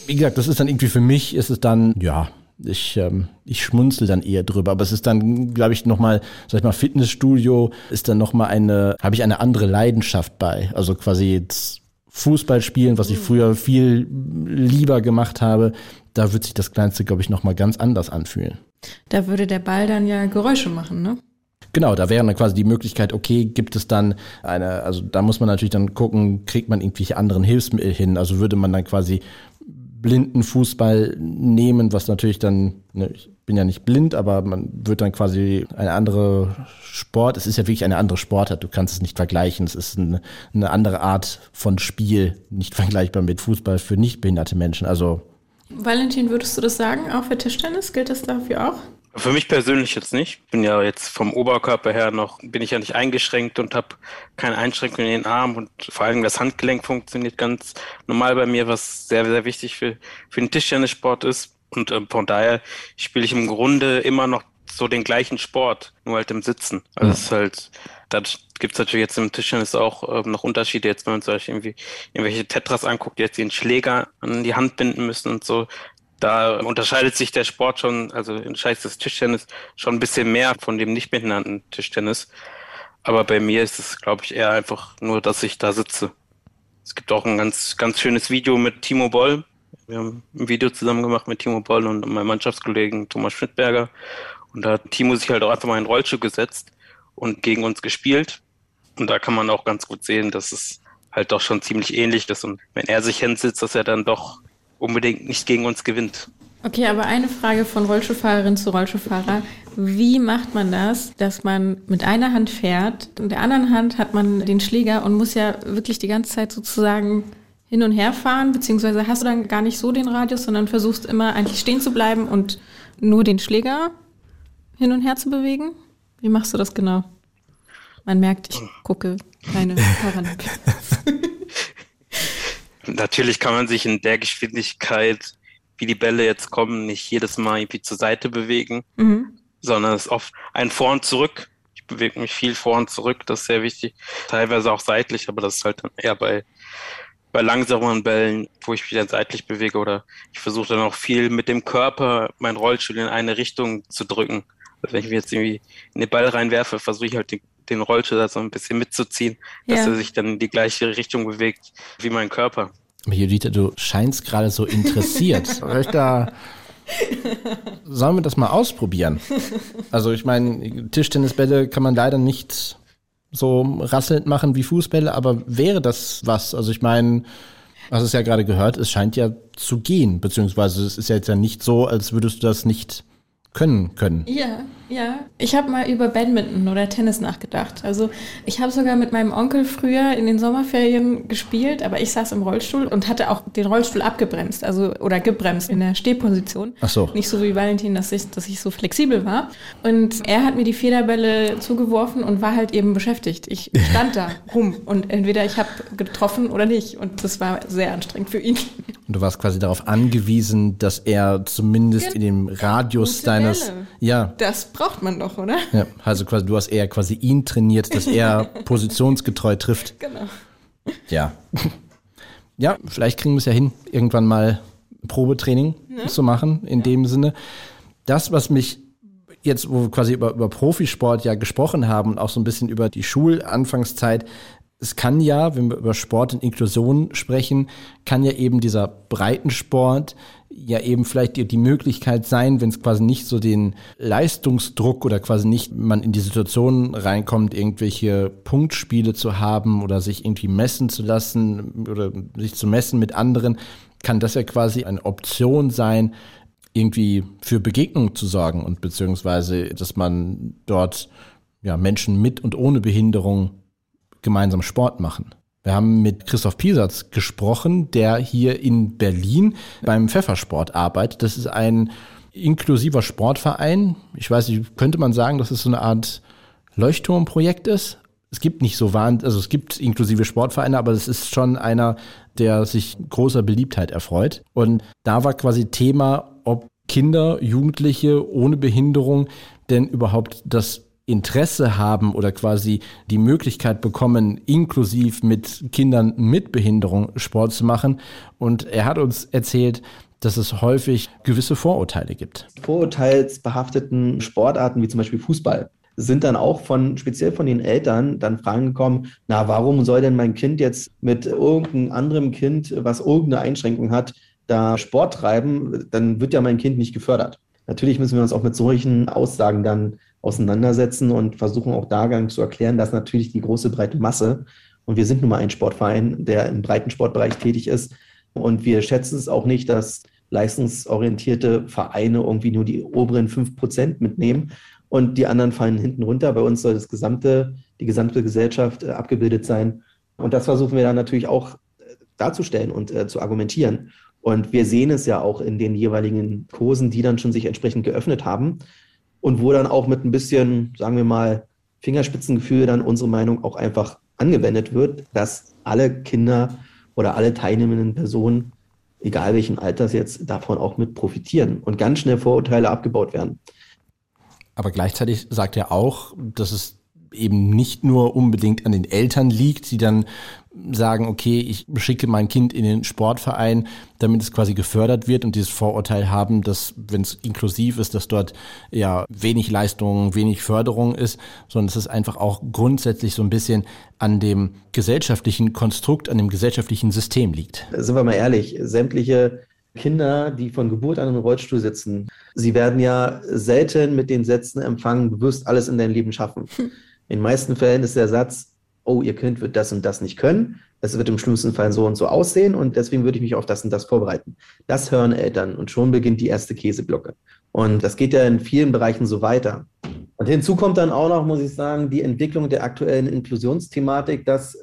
wie gesagt, das ist dann irgendwie für mich, ist es dann, ja, ich, ähm, ich schmunzel dann eher drüber. Aber es ist dann, glaube ich, nochmal, sag ich mal, Fitnessstudio ist dann nochmal eine, habe ich eine andere Leidenschaft bei. Also quasi jetzt Fußball spielen, was ich früher viel lieber gemacht habe, da wird sich das Kleinste, glaube ich, nochmal ganz anders anfühlen. Da würde der Ball dann ja Geräusche machen, ne? Genau, da wäre dann quasi die Möglichkeit, okay, gibt es dann eine, also da muss man natürlich dann gucken, kriegt man irgendwelche anderen Hilfsmittel hin? Also würde man dann quasi blinden Fußball nehmen, was natürlich dann, ne, ich bin ja nicht blind, aber man wird dann quasi eine andere Sport, es ist ja wirklich eine andere Sportart, du kannst es nicht vergleichen, es ist eine, eine andere Art von Spiel, nicht vergleichbar mit Fußball für nicht behinderte Menschen, also. Valentin, würdest du das sagen, auch für Tischtennis? Gilt das dafür auch? Für mich persönlich jetzt nicht. Ich bin ja jetzt vom Oberkörper her noch, bin ich ja nicht eingeschränkt und habe keine Einschränkungen in den Arm und vor allem das Handgelenk funktioniert ganz normal bei mir, was sehr, sehr wichtig für, für den Tischtennissport ist. Und äh, von daher spiele ich im Grunde immer noch so den gleichen Sport, nur halt im Sitzen. Also mhm. es ist halt, da gibt es natürlich jetzt im Tischtennis auch äh, noch Unterschiede. Jetzt, wenn man zum Beispiel irgendwie irgendwelche Tetras anguckt, die jetzt den Schläger an die Hand binden müssen und so, da unterscheidet sich der Sport schon, also unterscheidet das Tischtennis schon ein bisschen mehr von dem nicht behinderten Tischtennis. Aber bei mir ist es, glaube ich, eher einfach nur, dass ich da sitze. Es gibt auch ein ganz, ganz schönes Video mit Timo Boll. Wir haben ein Video zusammen gemacht mit Timo Boll und meinem Mannschaftskollegen Thomas Schmidberger. Und da hat Timo sich halt auch einfach mal in den Rollstuhl gesetzt und gegen uns gespielt. Und da kann man auch ganz gut sehen, dass es halt doch schon ziemlich ähnlich ist. Und wenn er sich hinsitzt, dass er dann doch unbedingt nicht gegen uns gewinnt. Okay, aber eine Frage von Rollstuhlfahrerin zu Rollstuhlfahrer. Wie macht man das, dass man mit einer Hand fährt und der anderen Hand hat man den Schläger und muss ja wirklich die ganze Zeit sozusagen hin und her fahren, beziehungsweise hast du dann gar nicht so den Radius, sondern versuchst immer eigentlich stehen zu bleiben und nur den Schläger hin und her zu bewegen? Wie machst du das genau? Man merkt, ich gucke keine Paralympics. Natürlich kann man sich in der Geschwindigkeit, wie die Bälle jetzt kommen, nicht jedes Mal irgendwie zur Seite bewegen, mhm. sondern es ist oft ein Vor und Zurück. Ich bewege mich viel vor und zurück, das ist sehr wichtig. Teilweise auch seitlich, aber das ist halt dann eher bei, bei langsameren Bällen, wo ich mich dann seitlich bewege oder ich versuche dann auch viel mit dem Körper meinen Rollstuhl in eine Richtung zu drücken. Also wenn ich mir jetzt irgendwie in den Ball reinwerfe, versuche ich halt den, den Rollstuhl da so ein bisschen mitzuziehen, dass ja. er sich dann in die gleiche Richtung bewegt wie mein Körper. Judith, du scheinst gerade so interessiert. Da. Sollen wir das mal ausprobieren? Also, ich meine, Tischtennisbälle kann man leider nicht so rasselnd machen wie Fußbälle, aber wäre das was? Also, ich meine, hast es ja gerade gehört, es scheint ja zu gehen, beziehungsweise es ist ja jetzt ja nicht so, als würdest du das nicht können können. Ja, ja. Ich habe mal über Badminton oder Tennis nachgedacht. Also ich habe sogar mit meinem Onkel früher in den Sommerferien gespielt, aber ich saß im Rollstuhl und hatte auch den Rollstuhl abgebremst, also oder gebremst in der Stehposition. Ach so. Nicht so wie Valentin, dass ich, dass ich so flexibel war. Und er hat mir die Federbälle zugeworfen und war halt eben beschäftigt. Ich stand da rum und entweder ich habe getroffen oder nicht. Und das war sehr anstrengend für ihn. Und du warst quasi darauf angewiesen, dass er zumindest in dem Radius deines. Ja. Das braucht man doch, oder? Ja, also quasi, du hast eher quasi ihn trainiert, dass er positionsgetreu trifft. Genau. Ja. Ja, vielleicht kriegen wir es ja hin, irgendwann mal Probetraining ne? zu machen, in ja. dem Sinne. Das, was mich jetzt, wo wir quasi über, über Profisport ja gesprochen haben und auch so ein bisschen über die Schulanfangszeit, es kann ja, wenn wir über Sport und Inklusion sprechen, kann ja eben dieser Breitensport ja eben vielleicht die, Möglichkeit sein, wenn es quasi nicht so den Leistungsdruck oder quasi nicht man in die Situation reinkommt, irgendwelche Punktspiele zu haben oder sich irgendwie messen zu lassen oder sich zu messen mit anderen, kann das ja quasi eine Option sein, irgendwie für Begegnung zu sorgen und beziehungsweise, dass man dort ja, Menschen mit und ohne Behinderung gemeinsam Sport machen. Wir haben mit Christoph Piesatz gesprochen, der hier in Berlin beim Pfeffersport arbeitet. Das ist ein inklusiver Sportverein. Ich weiß nicht, könnte man sagen, dass es so eine Art Leuchtturmprojekt ist? Es gibt nicht so wahnsinnig, also es gibt inklusive Sportvereine, aber es ist schon einer, der sich großer Beliebtheit erfreut. Und da war quasi Thema, ob Kinder, Jugendliche ohne Behinderung denn überhaupt das Interesse haben oder quasi die Möglichkeit bekommen, inklusiv mit Kindern mit Behinderung Sport zu machen. Und er hat uns erzählt, dass es häufig gewisse Vorurteile gibt. Vorurteilsbehafteten Sportarten wie zum Beispiel Fußball sind dann auch von, speziell von den Eltern, dann Fragen gekommen, na, warum soll denn mein Kind jetzt mit irgendeinem anderen Kind, was irgendeine Einschränkung hat, da Sport treiben? Dann wird ja mein Kind nicht gefördert. Natürlich müssen wir uns auch mit solchen Aussagen dann auseinandersetzen und versuchen auch da zu erklären, dass natürlich die große breite Masse, und wir sind nun mal ein Sportverein, der im breiten Sportbereich tätig ist, und wir schätzen es auch nicht, dass leistungsorientierte Vereine irgendwie nur die oberen fünf Prozent mitnehmen und die anderen fallen hinten runter. Bei uns soll das gesamte, die gesamte Gesellschaft äh, abgebildet sein. Und das versuchen wir dann natürlich auch äh, darzustellen und äh, zu argumentieren. Und wir sehen es ja auch in den jeweiligen Kursen, die dann schon sich entsprechend geöffnet haben und wo dann auch mit ein bisschen, sagen wir mal, Fingerspitzengefühl dann unsere Meinung auch einfach angewendet wird, dass alle Kinder oder alle teilnehmenden Personen, egal welchen Alters jetzt, davon auch mit profitieren und ganz schnell Vorurteile abgebaut werden. Aber gleichzeitig sagt er auch, dass es eben nicht nur unbedingt an den Eltern liegt, die dann sagen, okay, ich schicke mein Kind in den Sportverein, damit es quasi gefördert wird und dieses Vorurteil haben, dass wenn es inklusiv ist, dass dort ja wenig Leistung, wenig Förderung ist, sondern dass es einfach auch grundsätzlich so ein bisschen an dem gesellschaftlichen Konstrukt, an dem gesellschaftlichen System liegt. Sind wir mal ehrlich, sämtliche Kinder, die von Geburt an im Rollstuhl sitzen, sie werden ja selten mit den Sätzen empfangen, du wirst alles in deinem Leben schaffen. In den meisten Fällen ist der Satz, oh, ihr Kind wird das und das nicht können. Es wird im schlimmsten Fall so und so aussehen und deswegen würde ich mich auf das und das vorbereiten. Das hören Eltern und schon beginnt die erste Käseglocke. Und das geht ja in vielen Bereichen so weiter. Und hinzu kommt dann auch noch, muss ich sagen, die Entwicklung der aktuellen Inklusionsthematik, dass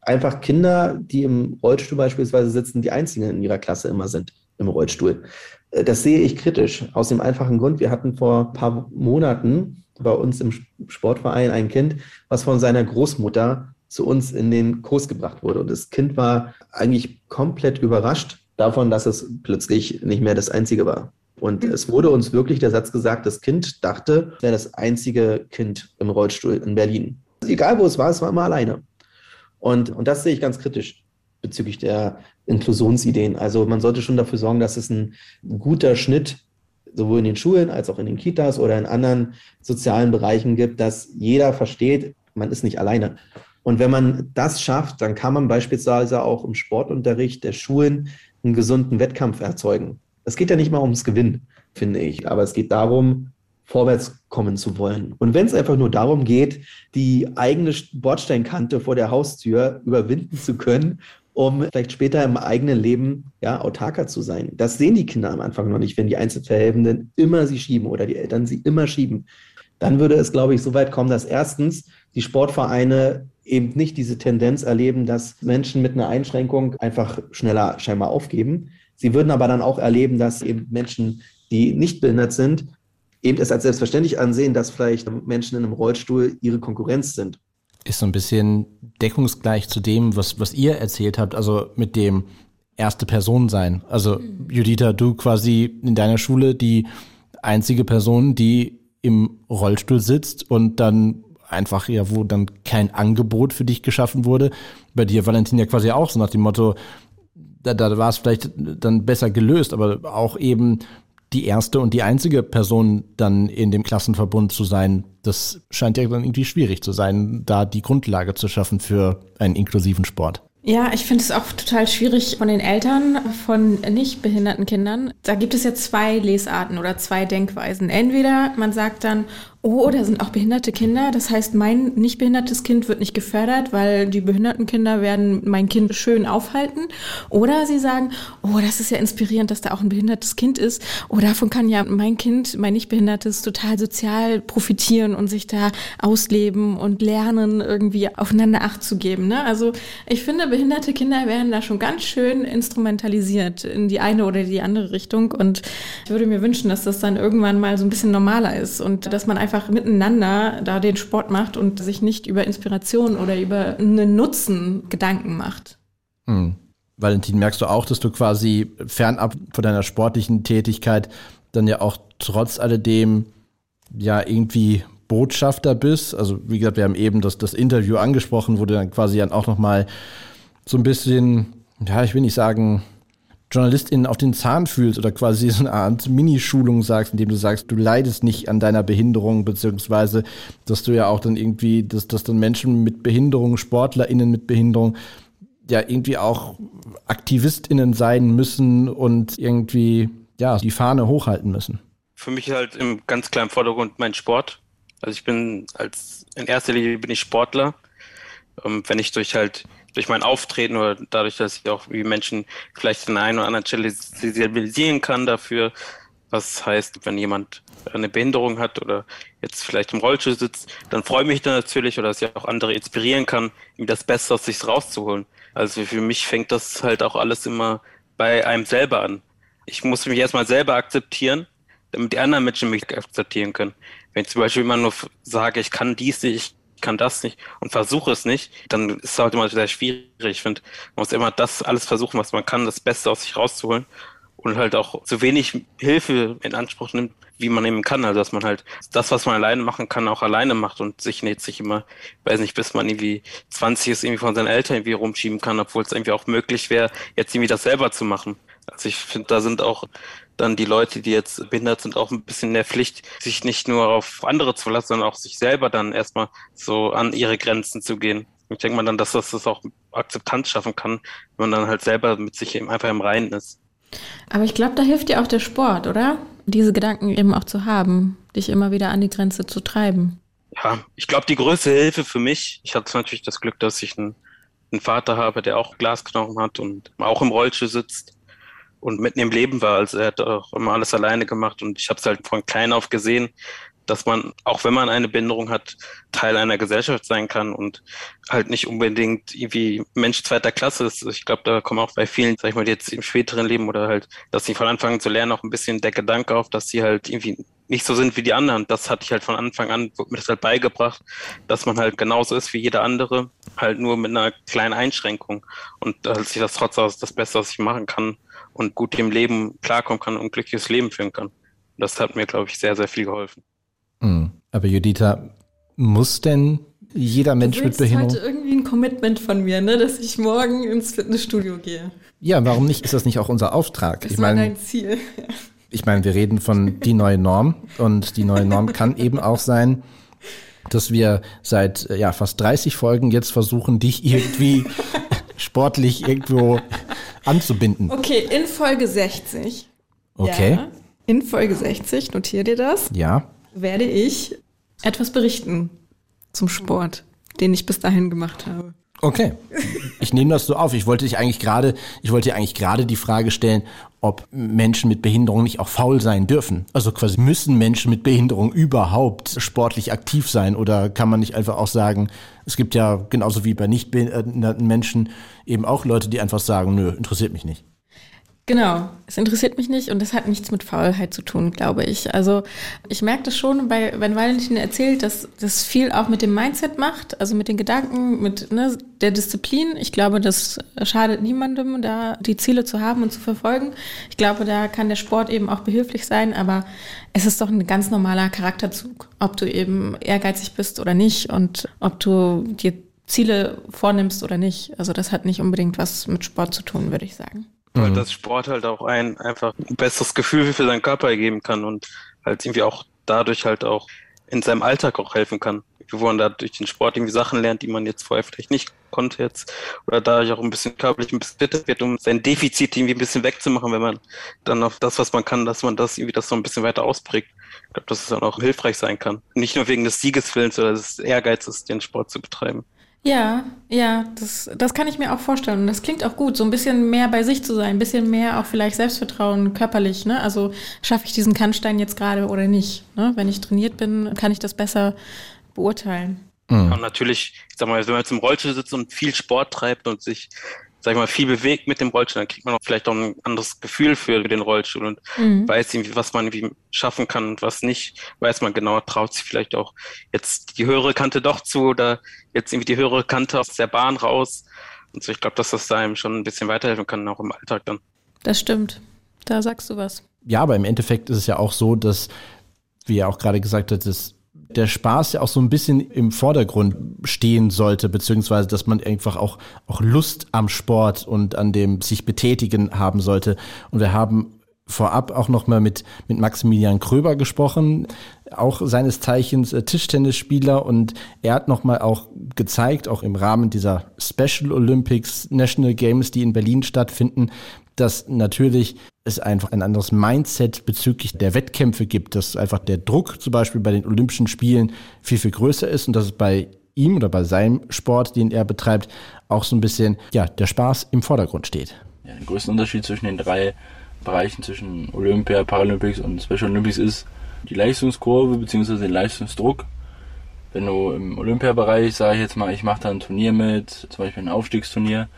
einfach Kinder, die im Rollstuhl beispielsweise sitzen, die einzigen in ihrer Klasse immer sind im Rollstuhl. Das sehe ich kritisch aus dem einfachen Grund, wir hatten vor ein paar Monaten bei uns im Sportverein ein Kind, was von seiner Großmutter zu uns in den Kurs gebracht wurde. Und das Kind war eigentlich komplett überrascht davon, dass es plötzlich nicht mehr das Einzige war. Und mhm. es wurde uns wirklich der Satz gesagt, das Kind dachte, es wäre das einzige Kind im Rollstuhl in Berlin. Egal wo es war, es war immer alleine. Und, und das sehe ich ganz kritisch bezüglich der Inklusionsideen. Also man sollte schon dafür sorgen, dass es ein guter Schnitt sowohl in den Schulen als auch in den Kitas oder in anderen sozialen Bereichen gibt, dass jeder versteht, man ist nicht alleine. Und wenn man das schafft, dann kann man beispielsweise auch im Sportunterricht der Schulen einen gesunden Wettkampf erzeugen. Es geht ja nicht mal ums Gewinnen, finde ich, aber es geht darum, vorwärts kommen zu wollen. Und wenn es einfach nur darum geht, die eigene Bordsteinkante vor der Haustür überwinden zu können um vielleicht später im eigenen Leben ja, autarker zu sein. Das sehen die Kinder am Anfang noch nicht, wenn die Einzelverhelfenden immer sie schieben oder die Eltern sie immer schieben. Dann würde es, glaube ich, so weit kommen, dass erstens die Sportvereine eben nicht diese Tendenz erleben, dass Menschen mit einer Einschränkung einfach schneller scheinbar aufgeben. Sie würden aber dann auch erleben, dass eben Menschen, die nicht behindert sind, eben es als selbstverständlich ansehen, dass vielleicht Menschen in einem Rollstuhl ihre Konkurrenz sind ist so ein bisschen deckungsgleich zu dem, was, was ihr erzählt habt, also mit dem erste Person sein. Also Judita, du quasi in deiner Schule die einzige Person, die im Rollstuhl sitzt und dann einfach ja, wo dann kein Angebot für dich geschaffen wurde. Bei dir, Valentin, ja quasi auch so nach dem Motto, da, da war es vielleicht dann besser gelöst, aber auch eben die erste und die einzige Person dann in dem Klassenverbund zu sein, das scheint ja dann irgendwie schwierig zu sein, da die Grundlage zu schaffen für einen inklusiven Sport. Ja, ich finde es auch total schwierig von den Eltern von nicht behinderten Kindern. Da gibt es ja zwei Lesarten oder zwei Denkweisen. Entweder man sagt dann, oh, da sind auch behinderte Kinder. Das heißt, mein nicht behindertes Kind wird nicht gefördert, weil die behinderten Kinder werden mein Kind schön aufhalten. Oder sie sagen, oh, das ist ja inspirierend, dass da auch ein behindertes Kind ist. Oh, davon kann ja mein Kind, mein nicht behindertes, total sozial profitieren und sich da ausleben und lernen, irgendwie aufeinander Acht zu geben. Ne? Also ich finde, behinderte Kinder werden da schon ganz schön instrumentalisiert in die eine oder die andere Richtung. Und ich würde mir wünschen, dass das dann irgendwann mal so ein bisschen normaler ist und dass man einfach miteinander da den Sport macht und sich nicht über Inspiration oder über einen Nutzen Gedanken macht. Mhm. Valentin, merkst du auch, dass du quasi fernab von deiner sportlichen Tätigkeit dann ja auch trotz alledem ja irgendwie Botschafter bist? Also wie gesagt, wir haben eben das, das Interview angesprochen, wo du dann quasi dann auch nochmal so ein bisschen, ja, ich will nicht sagen, JournalistInnen auf den Zahn fühlst oder quasi so eine Art Minischulung sagst, indem du sagst, du leidest nicht an deiner Behinderung, beziehungsweise, dass du ja auch dann irgendwie, dass, dass dann Menschen mit Behinderung, SportlerInnen mit Behinderung, ja irgendwie auch AktivistInnen sein müssen und irgendwie, ja, die Fahne hochhalten müssen. Für mich halt im ganz kleinen Vordergrund mein Sport. Also ich bin als in erster Linie bin ich Sportler. Ähm, wenn ich durch halt durch mein Auftreten oder dadurch, dass ich auch wie Menschen vielleicht der einen oder anderen Stelle sensibilisieren kann dafür, was heißt, wenn jemand eine Behinderung hat oder jetzt vielleicht im Rollstuhl sitzt, dann freue ich mich dann natürlich oder dass ich auch andere inspirieren kann, ihm das Beste aus sich rauszuholen. Also für mich fängt das halt auch alles immer bei einem selber an. Ich muss mich erstmal selber akzeptieren, damit die anderen Menschen mich akzeptieren können. Wenn ich zum Beispiel immer nur sage, ich kann dies nicht, ich kann das nicht und versuche es nicht, dann ist es halt immer sehr schwierig. Ich finde, man muss immer das alles versuchen, was man kann, das Beste aus sich rauszuholen und halt auch so wenig Hilfe in Anspruch nimmt, wie man eben kann. Also dass man halt das, was man alleine machen kann, auch alleine macht und sich nicht sich immer, weiß nicht, bis man irgendwie 20 ist, irgendwie von seinen Eltern irgendwie rumschieben kann, obwohl es irgendwie auch möglich wäre, jetzt irgendwie das selber zu machen. Also ich finde, da sind auch dann die Leute, die jetzt behindert sind, auch ein bisschen in der Pflicht, sich nicht nur auf andere zu verlassen, sondern auch sich selber dann erstmal so an ihre Grenzen zu gehen. Ich denke mal dann, dass das, das auch Akzeptanz schaffen kann, wenn man dann halt selber mit sich eben einfach im Reinen ist. Aber ich glaube, da hilft dir auch der Sport, oder? Diese Gedanken eben auch zu haben, dich immer wieder an die Grenze zu treiben. Ja, ich glaube, die größte Hilfe für mich, ich hatte natürlich das Glück, dass ich einen, einen Vater habe, der auch Glasknochen hat und auch im Rollstuhl sitzt und mitten im Leben war. Also er hat auch immer alles alleine gemacht und ich habe es halt von klein auf gesehen, dass man, auch wenn man eine Behinderung hat, Teil einer Gesellschaft sein kann und halt nicht unbedingt irgendwie Mensch zweiter Klasse ist. Ich glaube, da kommen auch bei vielen, sag ich mal, jetzt im späteren Leben oder halt, dass sie von Anfang zu lernen, auch ein bisschen der Gedanke auf, dass sie halt irgendwie nicht so sind wie die anderen. Das hatte ich halt von Anfang an, wurde mir das halt beigebracht, dass man halt genauso ist wie jeder andere, halt nur mit einer kleinen Einschränkung. Und dass ich das trotzdem das Beste, was ich machen kann und gut im Leben klarkommen kann und ein glückliches Leben führen kann. Das hat mir, glaube ich, sehr, sehr viel geholfen. Mhm. Aber Judita, muss denn jeder Mensch mit Behinderung. heute irgendwie ein Commitment von mir, ne, dass ich morgen ins Fitnessstudio gehe. Ja, warum nicht? Ist das nicht auch unser Auftrag? Das ich war mein Ziel. Ich meine, wir reden von die neue Norm und die neue Norm kann eben auch sein, dass wir seit ja fast 30 Folgen jetzt versuchen, dich irgendwie sportlich irgendwo anzubinden. Okay, in Folge 60. Okay. Ja, in Folge 60, notier dir das. Ja werde ich etwas berichten zum Sport, den ich bis dahin gemacht habe. Okay. Ich nehme das so auf. Ich wollte dich eigentlich gerade, ich wollte dir eigentlich gerade die Frage stellen, ob Menschen mit Behinderung nicht auch faul sein dürfen. Also quasi müssen Menschen mit Behinderung überhaupt sportlich aktiv sein oder kann man nicht einfach auch sagen, es gibt ja genauso wie bei nicht behinderten Menschen eben auch Leute, die einfach sagen, nö, interessiert mich nicht. Genau, es interessiert mich nicht und das hat nichts mit Faulheit zu tun, glaube ich. Also ich merke das schon, bei, wenn Valentin erzählt, dass das viel auch mit dem Mindset macht, also mit den Gedanken, mit ne, der Disziplin. Ich glaube, das schadet niemandem, da die Ziele zu haben und zu verfolgen. Ich glaube, da kann der Sport eben auch behilflich sein, aber es ist doch ein ganz normaler Charakterzug, ob du eben ehrgeizig bist oder nicht und ob du dir Ziele vornimmst oder nicht. Also das hat nicht unbedingt was mit Sport zu tun, würde ich sagen. Weil mhm. das Sport halt auch ein einfach ein besseres Gefühl für seinen Körper geben kann und halt irgendwie auch dadurch halt auch in seinem Alltag auch helfen kann. Wo man da durch den Sport irgendwie Sachen lernt, die man jetzt vorher vielleicht nicht konnte jetzt. Oder dadurch auch ein bisschen körperlich ein bisschen fitter wird, um sein Defizit irgendwie ein bisschen wegzumachen, wenn man dann auf das, was man kann, dass man das irgendwie das so ein bisschen weiter ausprägt. Ich glaube, dass es dann auch hilfreich sein kann. Nicht nur wegen des Siegeswillens oder des Ehrgeizes, den Sport zu betreiben. Ja, ja, das, das kann ich mir auch vorstellen. Und das klingt auch gut, so ein bisschen mehr bei sich zu sein, ein bisschen mehr auch vielleicht Selbstvertrauen körperlich. Ne? Also schaffe ich diesen Kannstein jetzt gerade oder nicht? Ne? Wenn ich trainiert bin, kann ich das besser beurteilen. Mhm. Und natürlich, ich sag mal, wenn man jetzt im Rollstuhl sitzt und viel Sport treibt und sich sag ich mal, viel bewegt mit dem Rollstuhl, dann kriegt man auch vielleicht auch ein anderes Gefühl für den Rollstuhl und mhm. weiß irgendwie, was man irgendwie schaffen kann und was nicht. Weiß man genau, traut sich vielleicht auch jetzt die höhere Kante doch zu oder jetzt irgendwie die höhere Kante aus der Bahn raus. Und so, ich glaube, dass das da einem schon ein bisschen weiterhelfen kann, auch im Alltag dann. Das stimmt. Da sagst du was. Ja, aber im Endeffekt ist es ja auch so, dass, wie er auch gerade gesagt hat, dass der Spaß ja auch so ein bisschen im Vordergrund stehen sollte, beziehungsweise dass man einfach auch, auch Lust am Sport und an dem sich betätigen haben sollte. Und wir haben vorab auch nochmal mit, mit Maximilian Kröber gesprochen, auch seines Zeichens äh, Tischtennisspieler und er hat nochmal auch gezeigt, auch im Rahmen dieser Special Olympics National Games, die in Berlin stattfinden, dass natürlich es einfach ein anderes Mindset bezüglich der Wettkämpfe gibt, dass einfach der Druck zum Beispiel bei den Olympischen Spielen viel, viel größer ist und dass es bei ihm oder bei seinem Sport, den er betreibt, auch so ein bisschen, ja, der Spaß im Vordergrund steht. Ja, den größten Unterschied zwischen den drei Bereichen zwischen Olympia, Paralympics und Special Olympics ist die Leistungskurve bzw. den Leistungsdruck. Wenn du im Olympiabereich, sage ich jetzt mal, ich mache da ein Turnier mit, zum Beispiel ein Aufstiegsturnier,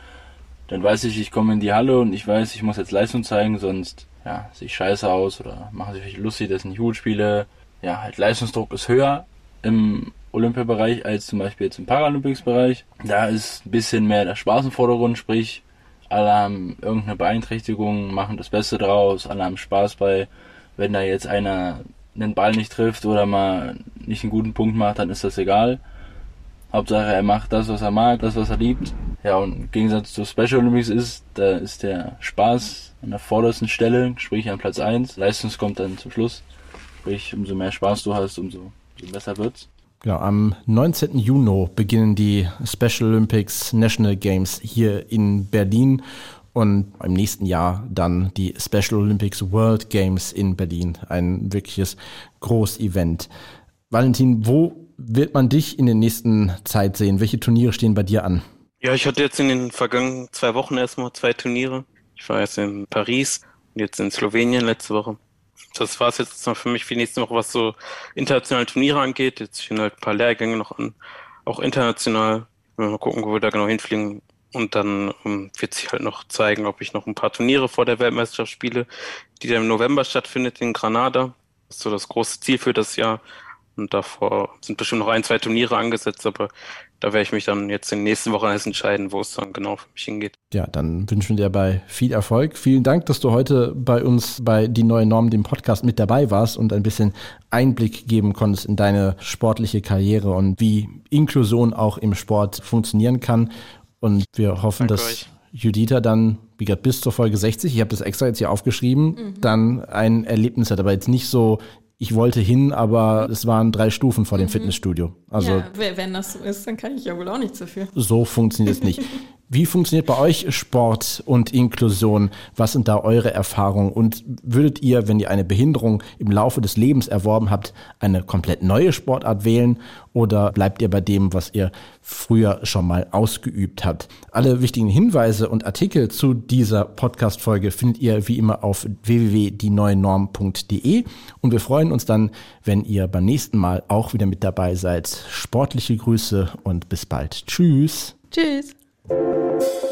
dann weiß ich, ich komme in die Halle und ich weiß, ich muss jetzt Leistung zeigen, sonst ja, sehe ich scheiße aus oder mache sich lustig, dass ich nicht gut spiele. Ja, halt Leistungsdruck ist höher im Olympiabereich als zum Beispiel jetzt im Paralympics-Bereich. Da ist ein bisschen mehr der Spaß im Vordergrund, sprich, alle haben irgendeine Beeinträchtigung, machen das Beste draus, alle haben Spaß bei. Wenn da jetzt einer den Ball nicht trifft oder mal nicht einen guten Punkt macht, dann ist das egal. Hauptsache er macht das, was er mag, das, was er liebt. Ja, und im Gegensatz zu Special Olympics ist, da ist der Spaß an der vordersten Stelle, sprich an Platz 1. Leistung kommt dann zum Schluss. Sprich, umso mehr Spaß du hast, umso, besser wird's. Genau, am 19. Juni beginnen die Special Olympics National Games hier in Berlin und im nächsten Jahr dann die Special Olympics World Games in Berlin. Ein wirkliches Großevent. Valentin, wo wird man dich in der nächsten Zeit sehen? Welche Turniere stehen bei dir an? Ja, ich hatte jetzt in den vergangenen zwei Wochen erstmal zwei Turniere. Ich war jetzt in Paris und jetzt in Slowenien letzte Woche das war es jetzt noch für mich für die nächste Woche, was so internationale Turniere angeht. Jetzt stehen halt ein paar Lehrgänge noch an, auch international. Mal gucken, wo wir da genau hinfliegen. Und dann um, ähm, wird sich halt noch zeigen, ob ich noch ein paar Turniere vor der Weltmeisterschaft spiele, die dann im November stattfindet in Granada. Das ist so das große Ziel für das Jahr. Und davor sind bestimmt noch ein, zwei Turniere angesetzt, aber da werde ich mich dann jetzt in den nächsten Wochen erst entscheiden, wo es dann genau für mich hingeht. Ja, dann wünschen wir dir dabei viel Erfolg. Vielen Dank, dass du heute bei uns bei Die Neue Norm, dem Podcast, mit dabei warst und ein bisschen Einblick geben konntest in deine sportliche Karriere und wie Inklusion auch im Sport funktionieren kann. Und wir hoffen, Danke dass euch. Judita dann, wie gesagt, bis zur Folge 60, ich habe das extra jetzt hier aufgeschrieben, mhm. dann ein Erlebnis hat, aber jetzt nicht so ich wollte hin, aber es waren drei Stufen vor dem mhm. Fitnessstudio. Also ja, wenn das so ist, dann kann ich ja wohl auch nichts dafür. So funktioniert es nicht. Wie funktioniert bei euch Sport und Inklusion? Was sind da eure Erfahrungen? Und würdet ihr, wenn ihr eine Behinderung im Laufe des Lebens erworben habt, eine komplett neue Sportart wählen? Oder bleibt ihr bei dem, was ihr früher schon mal ausgeübt habt? Alle wichtigen Hinweise und Artikel zu dieser Podcast-Folge findet ihr wie immer auf www.dieneuenorm.de. Und wir freuen uns dann, wenn ihr beim nächsten Mal auch wieder mit dabei seid. Sportliche Grüße und bis bald. Tschüss. Tschüss. Música